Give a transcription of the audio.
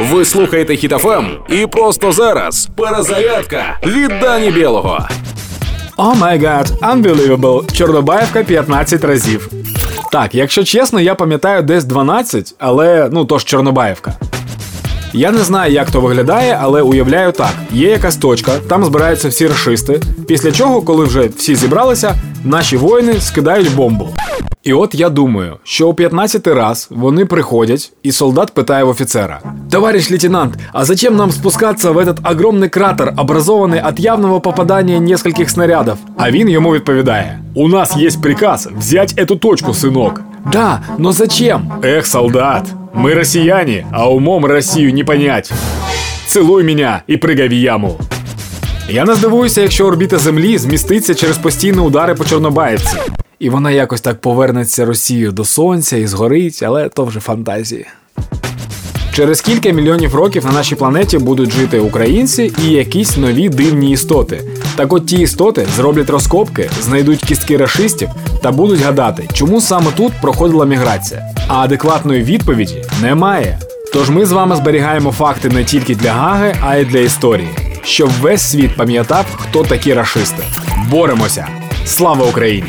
Ви слухаєте Хіт FM і просто зараз перезарядка від Дані Білого. Oh my God, unbelievable. Чорнобаївка 15 разів. Так, якщо чесно, я пам'ятаю десь 12, але ну то ж Чорнобаївка. Я не знаю, як то виглядає, але уявляю так: є якась точка, там збираються всі рашисти. Після чого, коли вже всі зібралися, наші воїни скидають бомбу. І от я думаю, що у 15 раз вони приходять, і солдат питає в офіцера: Товарищ лейтенант, а зачем нам спускаться в этот огромный кратер, образованный от явного попадания нескольких снарядов? А він йому відповідає: У нас есть приказ взять эту точку, сынок. Да, но зачем? Эх, солдат, мы россияне, а умом Россию не понять. Цілуй меня і пригай в яму. Я не здивуюся, якщо орбіта Землі зміститься через постійні удари по Чорнобаївці. І вона якось так повернеться Росію до сонця і згорить, але то вже фантазії. Через кілька мільйонів років на нашій планеті будуть жити українці і якісь нові дивні істоти. Так от ті істоти зроблять розкопки, знайдуть кістки рашистів та будуть гадати, чому саме тут проходила міграція. А адекватної відповіді немає. Тож ми з вами зберігаємо факти не тільки для Гаги, а й для історії, щоб весь світ пам'ятав, хто такі рашисти. Боремося! Слава Україні!